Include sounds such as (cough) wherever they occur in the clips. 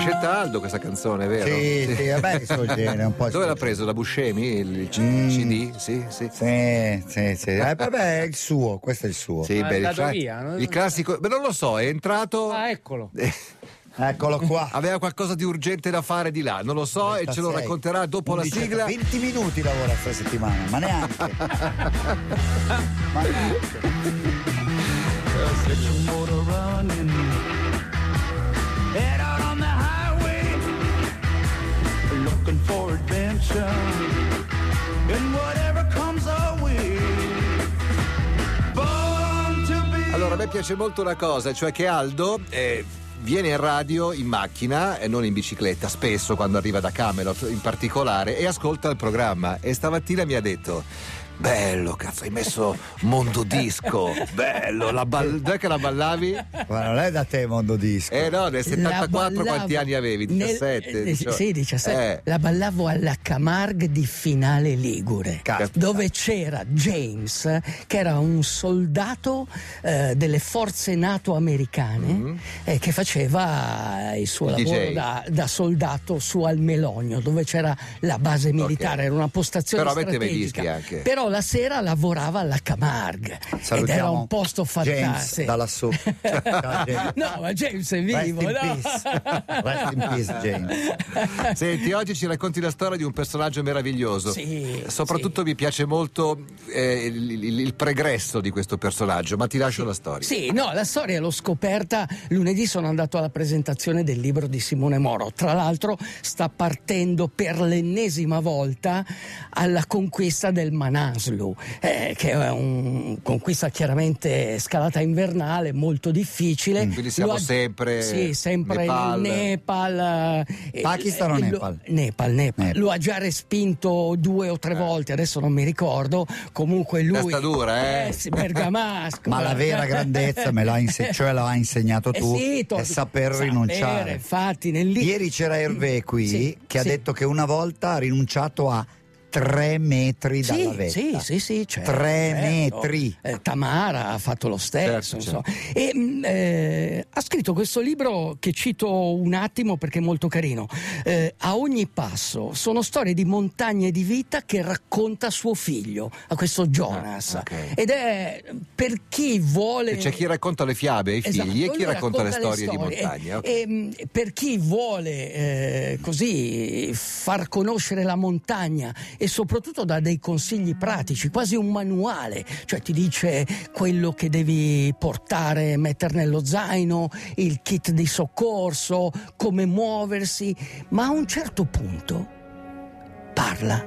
scelta Aldo questa canzone, vero? Sì, sì, vabbè, il suo genere, un po' Dove l'ha preso? Da Buscemi? Il C- Mm. CD? Sì, sì. Sì, sì, sì. Eh, vabbè, è il suo, questo è il suo. Sì, è beh, il, andato cla- via, il classico, beh, non lo so, è entrato. Ah, eccolo. (laughs) Eccolo qua. Aveva qualcosa di urgente da fare di là, non lo so, e ce lo 36. racconterà dopo la 11, sigla. 20 minuti lavora questa settimana, ma neanche. (laughs) ma neanche. Piace molto una cosa, cioè che Aldo eh, viene in radio in macchina e non in bicicletta, spesso quando arriva da Camelot in particolare, e ascolta il programma. E stamattina mi ha detto. Bello, cazzo, hai messo Mondo Disco, bello, la ball- dov'è che la ballavi? Ma non è da te mondo disco. Eh no, nel 74 ballavo quanti anni avevi? nel- 17? eh, diciamo. Sì, 17. Eh. La ballavo alla Camargue di Finale Ligure, Caspita. dove c'era James, che era un soldato eh, delle forze NATO americane eh, che faceva il suo. Il lavoro da, da soldato su Almelogno, dove c'era la base militare, Ok. era una postazione Però strategica. dischi anche. Però la sera lavorava alla Camargue ed era Salutiamo un posto fantastico. da lassù. (laughs) No, ma James è Rest vivo, in no? Rest in peace, James. (laughs) Senti, oggi ci racconti la storia di un personaggio meraviglioso. Sì, Soprattutto mi piace molto eh, il, il- il pregresso di questo personaggio, ma ti lascio la storia. Sì, no, la storia l'ho scoperta lunedì, sono andato alla presentazione del libro di Simone Moro. Tra l'altro sta partendo per l'ennesima volta alla conquista del Manaslu, eh, che è una conquista chiaramente scalata invernale, molto difficile. Mm, quindi siamo ha- sempre Sì, sempre Nepal. nel Nepal. eh, Pakistan o eh, lo- Nepal? Nepal, Nepal. Nepal. Lo ha già respinto due o tre volte, adesso non mi ricordo. Comunque lui... Testa dura, eh? sì, bergamasco. Ma la vera grandezza me l'ha inse- (laughs) cioè l'ha insegnato Eh tu sì, to- è saper sapere, rinunciare. Infatti, nel. Ieri c'era Hervé qui Sì, che ha detto che una volta ha rinunciato a tre metri dalla Sì, vetta. sì, sì, sì, certo, Tre certo. metri. Eh, Tamara ha fatto lo stesso. Certo, insomma. E, mh, eh, ha scritto questo libro che cito un attimo perché è molto carino. Eh, a ogni passo sono storie di montagne e di vita che racconta suo figlio, a questo Jonas. Ah, ok. Ed è per chi vuole. E c'è chi racconta le fiabe ai figli Esatto, e chi lui racconta le storie, di storie. montagna. ok. E, mh, per chi vuole eh, così far conoscere la montagna e soprattutto dà dei consigli pratici, quasi un manuale, cioè ti dice quello che devi portare, mettere nello zaino, il kit di soccorso, come muoversi, ma a un certo punto parla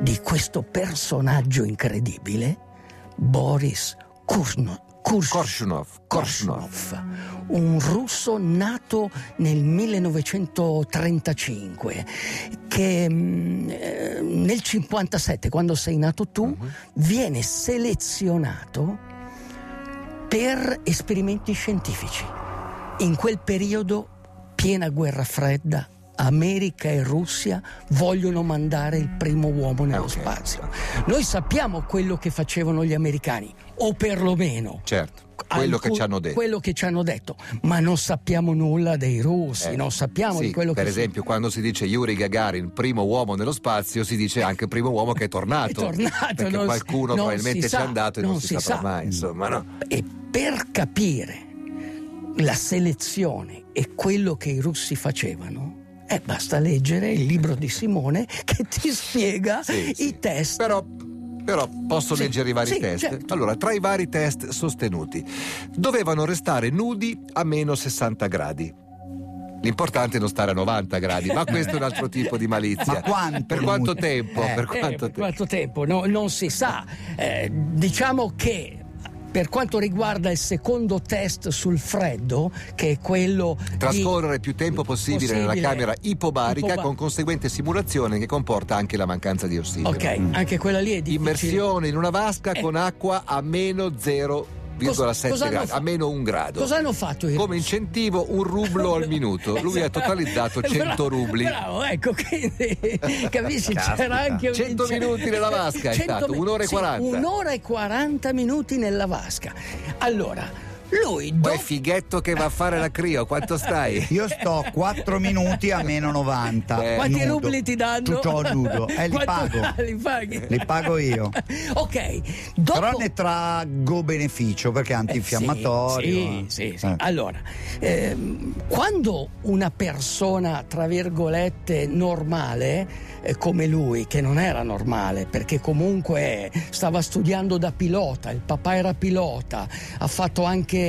di questo personaggio incredibile, Boris Kurno- Korshunov, Korshunov. Un russo nato nel 1935 che mm, eh, nel 57 quando sei nato tu Mhm. viene selezionato per esperimenti scientifici. In quel periodo piena guerra fredda America e Russia vogliono mandare il primo uomo nello ok. spazio. Noi sappiamo quello che facevano gli americani, o perlomeno Certo, quello che alcun- ci hanno detto. quello che ci hanno detto, ma non sappiamo nulla dei russi, Eh, non sappiamo sì, di quello per che esempio, quando si dice Yuri Gagarin, primo uomo nello spazio, si dice anche primo uomo che è tornato. (laughs) È tornato, perché si- qualcuno non probabilmente si ci è andato e non, non si, si saprà sa. mai, insomma, no? E per capire la selezione e quello che i russi facevano, eh, basta leggere il libro di Simone che ti spiega Sì, i sì. test. Però, però posso Sì, leggere i vari sì, test? certo. Allora, tra i vari test sostenuti, dovevano restare nudi a meno 60 gradi. L'importante è non stare a 90 gradi, ma questo è un altro tipo di malizia. Ma quanto per quanto tempo? Eh. per Eh, quanto per tempo? quanto tempo? No- non si sa. Eh, diciamo che per quanto riguarda il secondo test sul freddo, che è quello di- Trascorrere più tempo possibile, nella Possibile. camera ipobarica Ipoba- con conseguente simulazione che comporta anche la mancanza di ossigeno. Ok, anche quella lì è difficile. Immersione in una vasca Eh. con acqua a meno 0,7 cosa hanno gradi, fa- a meno un grado. Cosa hanno fatto i Come incentivo un rublo al minuto. Lui (laughs) ha totalizzato 100 Bravo, rubli. Bravo, ecco, quindi (laughs) capisci, c'era anche un 100 minuti nella vasca è 100 stato, mi- un'ora e sì, 40. un'ora e 40 minuti nella vasca. Allora, Lui, Poi dopo- fighetto che va a fare la crio, quanto stai? (laughs) Io sto 4 minuti a meno 90. Eh, quanti nudo. rubli ti danno? Tutto nudo. Eh, li pago. li paghi? Li pago io. ok, dopo... Però ne traggo beneficio perché è antinfiammatorio. Sì, sì, sì, sì. Eh. Allora, ehm, quando una persona, tra virgolette, normale, eh, come lui, che non era normale, perché comunque stava studiando da pilota, il papà era pilota, ha fatto anche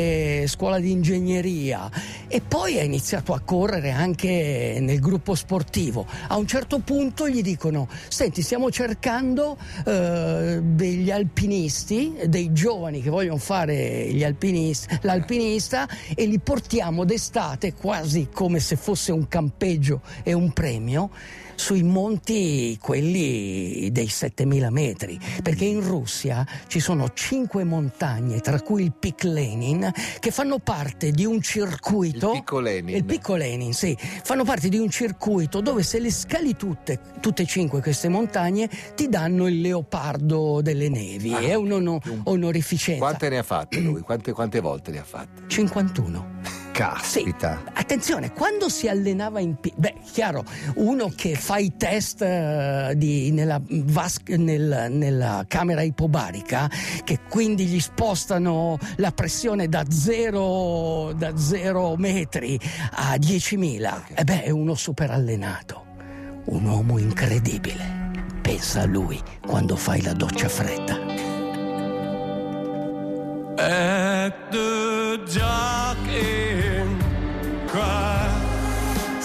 scuola di ingegneria e poi ha iniziato a correre anche nel gruppo sportivo. A un certo punto gli dicono: Senti, stiamo cercando eh, degli alpinisti, dei giovani che vogliono fare gli alpinisti, l'alpinista e li portiamo d'estate quasi come se fosse un campeggio e un premio sui monti quelli dei 7000 metri perché in Russia ci sono cinque montagne tra cui il Pic Lenin che fanno parte di un circuito Il Picco Lenin. il Picco Lenin, sì, fanno parte di un circuito dove se le scali tutte, tutte e cinque queste montagne, ti danno il leopardo delle nevi. Ah, è un'onorificenza. Quante ne ha fatte lui? Quante, quante volte ne ha fatte? 51. Sì, Caspita. attenzione, quando si allenava in pi- beh, chiaro, uno che fa i test eh, di- nella, vas- nel- nella camera ipobarica, che quindi gli spostano la pressione da 0 da zero metri a 10.000, e beh, è uno super allenato, un uomo incredibile. Pensa a lui quando fai la doccia fredda. At the dark end.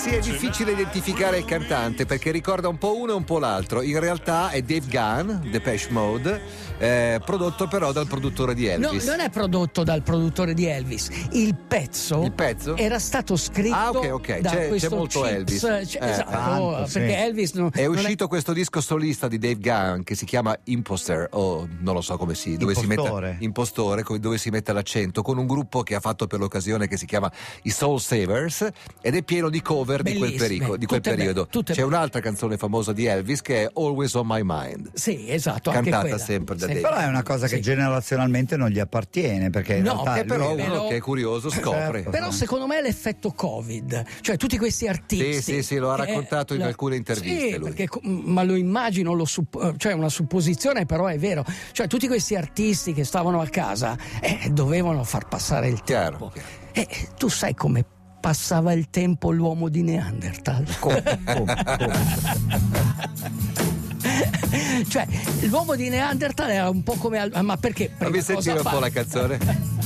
Sì, è difficile identificare il cantante perché ricorda un po' uno e un po' l'altro. In realtà è Dave Gunn, Depeche Mode, eh, prodotto però dal produttore di No, Elvis. non è prodotto dal produttore di Elvis. Il pezzo, Il pezzo? era stato scritto Ah, ok, ok. da C'è- c'è molto Chips, Elvis. cioè, Eh, esatto, tanto, sì. perché Elvis non, È non uscito questo disco solista di Dave Gunn che si chiama Imposter, o non lo so come si dove si Impostore. mette impostore, dove si mette l'accento, con un gruppo che ha fatto per l'occasione che si chiama i Soul Savers ed è pieno di cover di quel, perico- di quel periodo. tutte C'è belle. un'altra canzone famosa di Elvis che è Always on My Mind. Sì, esatto, Cantata sempre da Sì. Dave. Però è una cosa che Sì. generazionalmente non gli appartiene perché in No, realtà però lui- uno però- che è curioso scopre. Certo. Però secondo me è l'effetto Covid, cioè tutti questi artisti. Sì, sì, sì, lo ha raccontato in alcune interviste, Sì, lui. perché, co- ma lo immagino, lo supp- cioè una supposizione, però è vero. Cioè tutti questi artisti che stavano a casa eh, dovevano far passare il Chiaro, tempo. chiaro. E tu sai come passava il tempo l'uomo di Neanderthal? (laughs) Come, come, come? cioè, l'uomo di Neanderthal era un po' come. al- Ma perché? Fammi Prima cosa sentire un fa- po' la canzone. (laughs)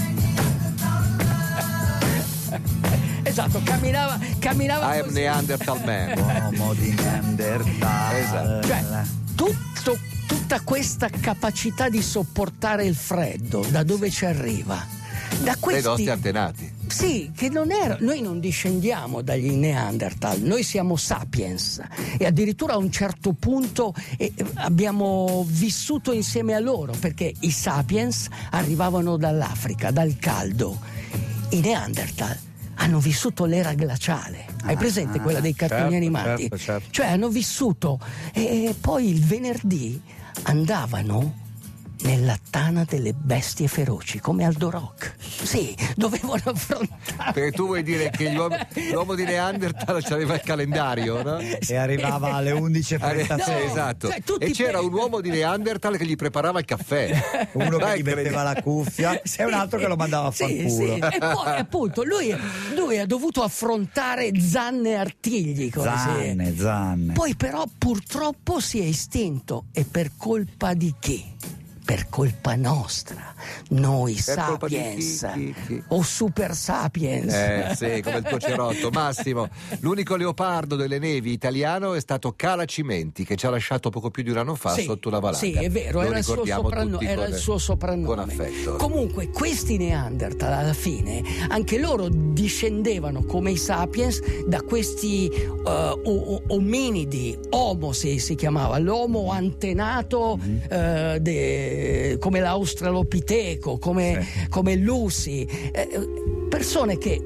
Esatto, camminava, camminava I am così. Neanderthal Man. (laughs) Uomo di Neanderthal. Esatto. Cioè, tutto- tutta questa capacità di sopportare il freddo, da dove ci arriva? Da Dai questi... nostri antenati. Sì, che non era, noi non discendiamo dagli Neanderthal, noi siamo sapiens e addirittura a un certo punto eh, abbiamo vissuto insieme a loro perché i sapiens arrivavano dall'Africa, dal caldo. I Neanderthal hanno vissuto l'era glaciale. Hai Ah, presente quella dei cartoni certo, animati? certo, certo. Cioè hanno vissuto e poi il venerdì andavano nella tana delle bestie feroci come Aldo Rock. Sì, dovevano affrontare. Perché tu vuoi dire che l'uomo, l'uomo di Neanderthal aveva il calendario, no? E arrivava alle (laughs) 11.36. Sì, No, esatto. cioè, e c'era pe- un uomo di Neanderthal che gli preparava il caffè. Uno che Dai, gli metteva la cuffia e un altro che lo mandava a Sì, fanculo. sì. E poi appunto lui, lui ha dovuto affrontare zanne e artigli. come si- Zanne, zanne. Poi però purtroppo si è estinto e per colpa di chi? Per colpa nostra, noi Per sapiens chi, chi, chi? o super sapiens. Eh sì, come il tuo cerotto. (laughs) Massimo, l'unico leopardo delle nevi italiano è stato Cala Cimenti, che ci ha lasciato poco più di un anno fa Sì, sotto la valanga. Sì, è vero, era, il sopranno- era il suo soprannome. Con affetto. Comunque, questi Neanderthal alla fine, anche loro discendevano come i sapiens da questi eh, o- o- ominidi, Homo si, si chiamava, l'Homo antenato Mhm. eh, de- come l'Australopiteco, come, come Lucy, eh, persone che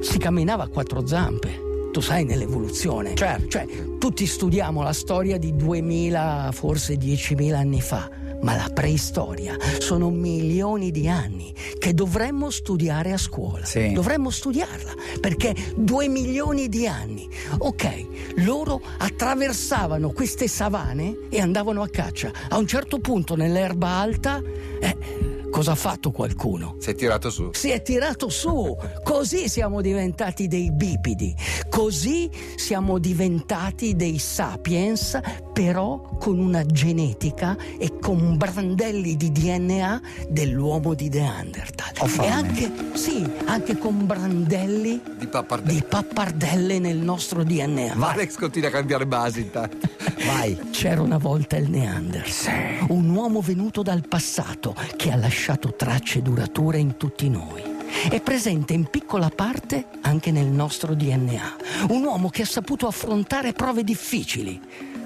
si camminava a quattro zampe. Tu sai nell'evoluzione. Certo. Cioè, tutti studiamo la storia di 2000, forse 10.000 anni fa. Ma la preistoria sono milioni di anni che dovremmo studiare a scuola. Sì. Dovremmo studiarla perché due milioni di anni. Ok, loro attraversavano queste savane e andavano a caccia. A un certo punto nell'erba alta, eh, cosa ha fatto qualcuno? Si è tirato su. si è tirato su. Così siamo diventati dei bipidi. Così siamo diventati dei sapiens, però con una genetica e con brandelli di DNA dell'uomo di Neanderthal. E anche, sì, anche con brandelli Di pappardelle. di pappardelle nel nostro DNA. Alex continua a cambiare base intanto. Vai. C'era una volta il Neanderthal, un uomo venuto dal passato che ha lasciato tracce durature in tutti noi. È presente in piccola parte anche nel nostro DNA. Un uomo che ha saputo affrontare prove difficili.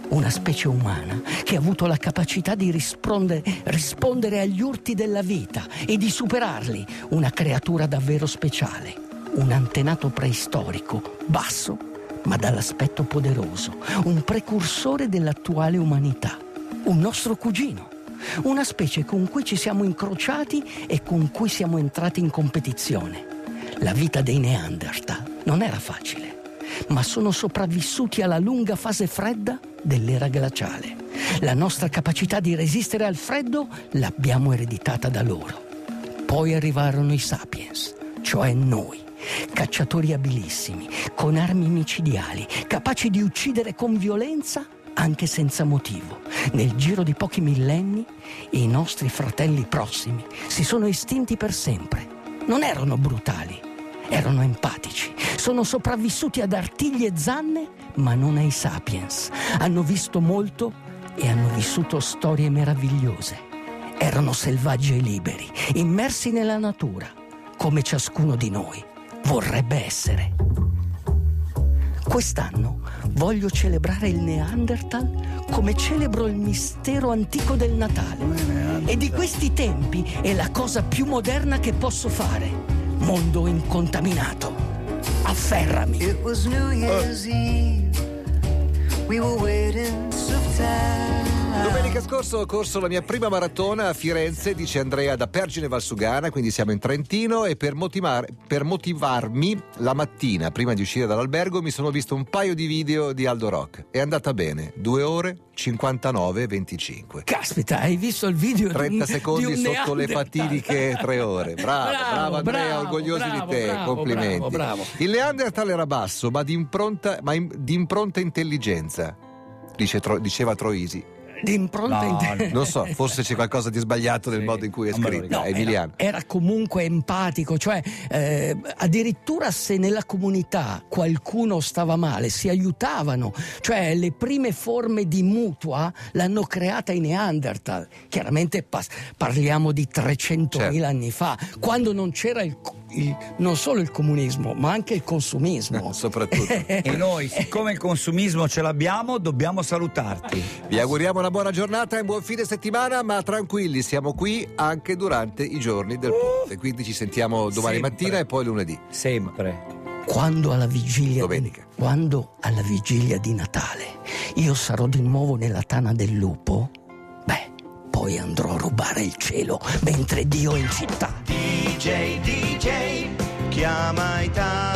Una specie umana che ha avuto la capacità di rispondere, rispondere agli urti della vita e di superarli. Una creatura davvero speciale. Un antenato preistorico, basso ma dall'aspetto poderoso, un precursore dell'attuale umanità, un nostro cugino, una specie con cui ci siamo incrociati e con cui siamo entrati in competizione. La vita dei Neanderthal non era facile, ma sono sopravvissuti alla lunga fase fredda dell'era glaciale. La nostra capacità di resistere al freddo l'abbiamo ereditata da loro. Poi arrivarono i sapiens, cioè noi, cacciatori abilissimi, con armi micidiali, capaci di uccidere con violenza anche senza motivo. Nel giro di pochi millenni i nostri fratelli prossimi si sono estinti per sempre. Non erano brutali, erano empatici. Sono sopravvissuti ad artigli e zanne, ma non ai sapiens. Hanno visto molto e hanno vissuto storie meravigliose. Erano selvaggi e liberi, immersi nella natura, come ciascuno di noi vorrebbe essere. Quest'anno voglio celebrare il Neanderthal come celebro il mistero antico del Natale. E di questi tempi è la cosa più moderna che posso fare. Mondo incontaminato. Afferrami. It was New Year's Eve. We were waiting so time. Domenica scorsa ho corso la mia prima maratona a Firenze, dice Andrea, da Pergine Valsugana, quindi siamo in Trentino e per, motivar- per motivarmi la mattina, prima di uscire dall'albergo, mi sono visto un paio di video di Aldo Rock. È andata bene, 2 ore 59 e 25. Caspita, hai visto il video? di 30 un- (laughs) secondi di sotto le fatidiche tre ore. Bravo, bravo, Bravo, Andrea, bravo, orgogliosi bravo, di te, complimenti. bravo. Il Neanderthal era basso, ma di impronta, ma in- di impronta intelligenza, dice diceva Troisi. Di impronta No, inte- Non so, forse c'è qualcosa di sbagliato nel Sì, modo in cui è scritta. No, Emiliano. Era, era comunque empatico, cioè eh, addirittura se nella comunità qualcuno stava male si aiutavano, cioè le prime forme di mutua l'hanno creata i Neanderthal. Chiaramente pas- parliamo di 300.000 Certo. anni fa, quando non c'era il, il- non solo il comunismo, ma anche il consumismo. (laughs) Soprattutto. (laughs) E noi, siccome il consumismo ce l'abbiamo, dobbiamo salutarti. Vi auguriamo una buona giornata e un buon fine settimana, ma tranquilli, siamo qui anche durante i giorni del ponte. Quindi ci sentiamo domani Sempre. mattina e poi lunedì. Sempre. Quando alla vigilia Domenica. Di, quando alla vigilia di Natale io sarò di nuovo nella tana del lupo, beh, poi andrò a rubare il cielo mentre Dio è in città. DJ, DJ, chiama Italia.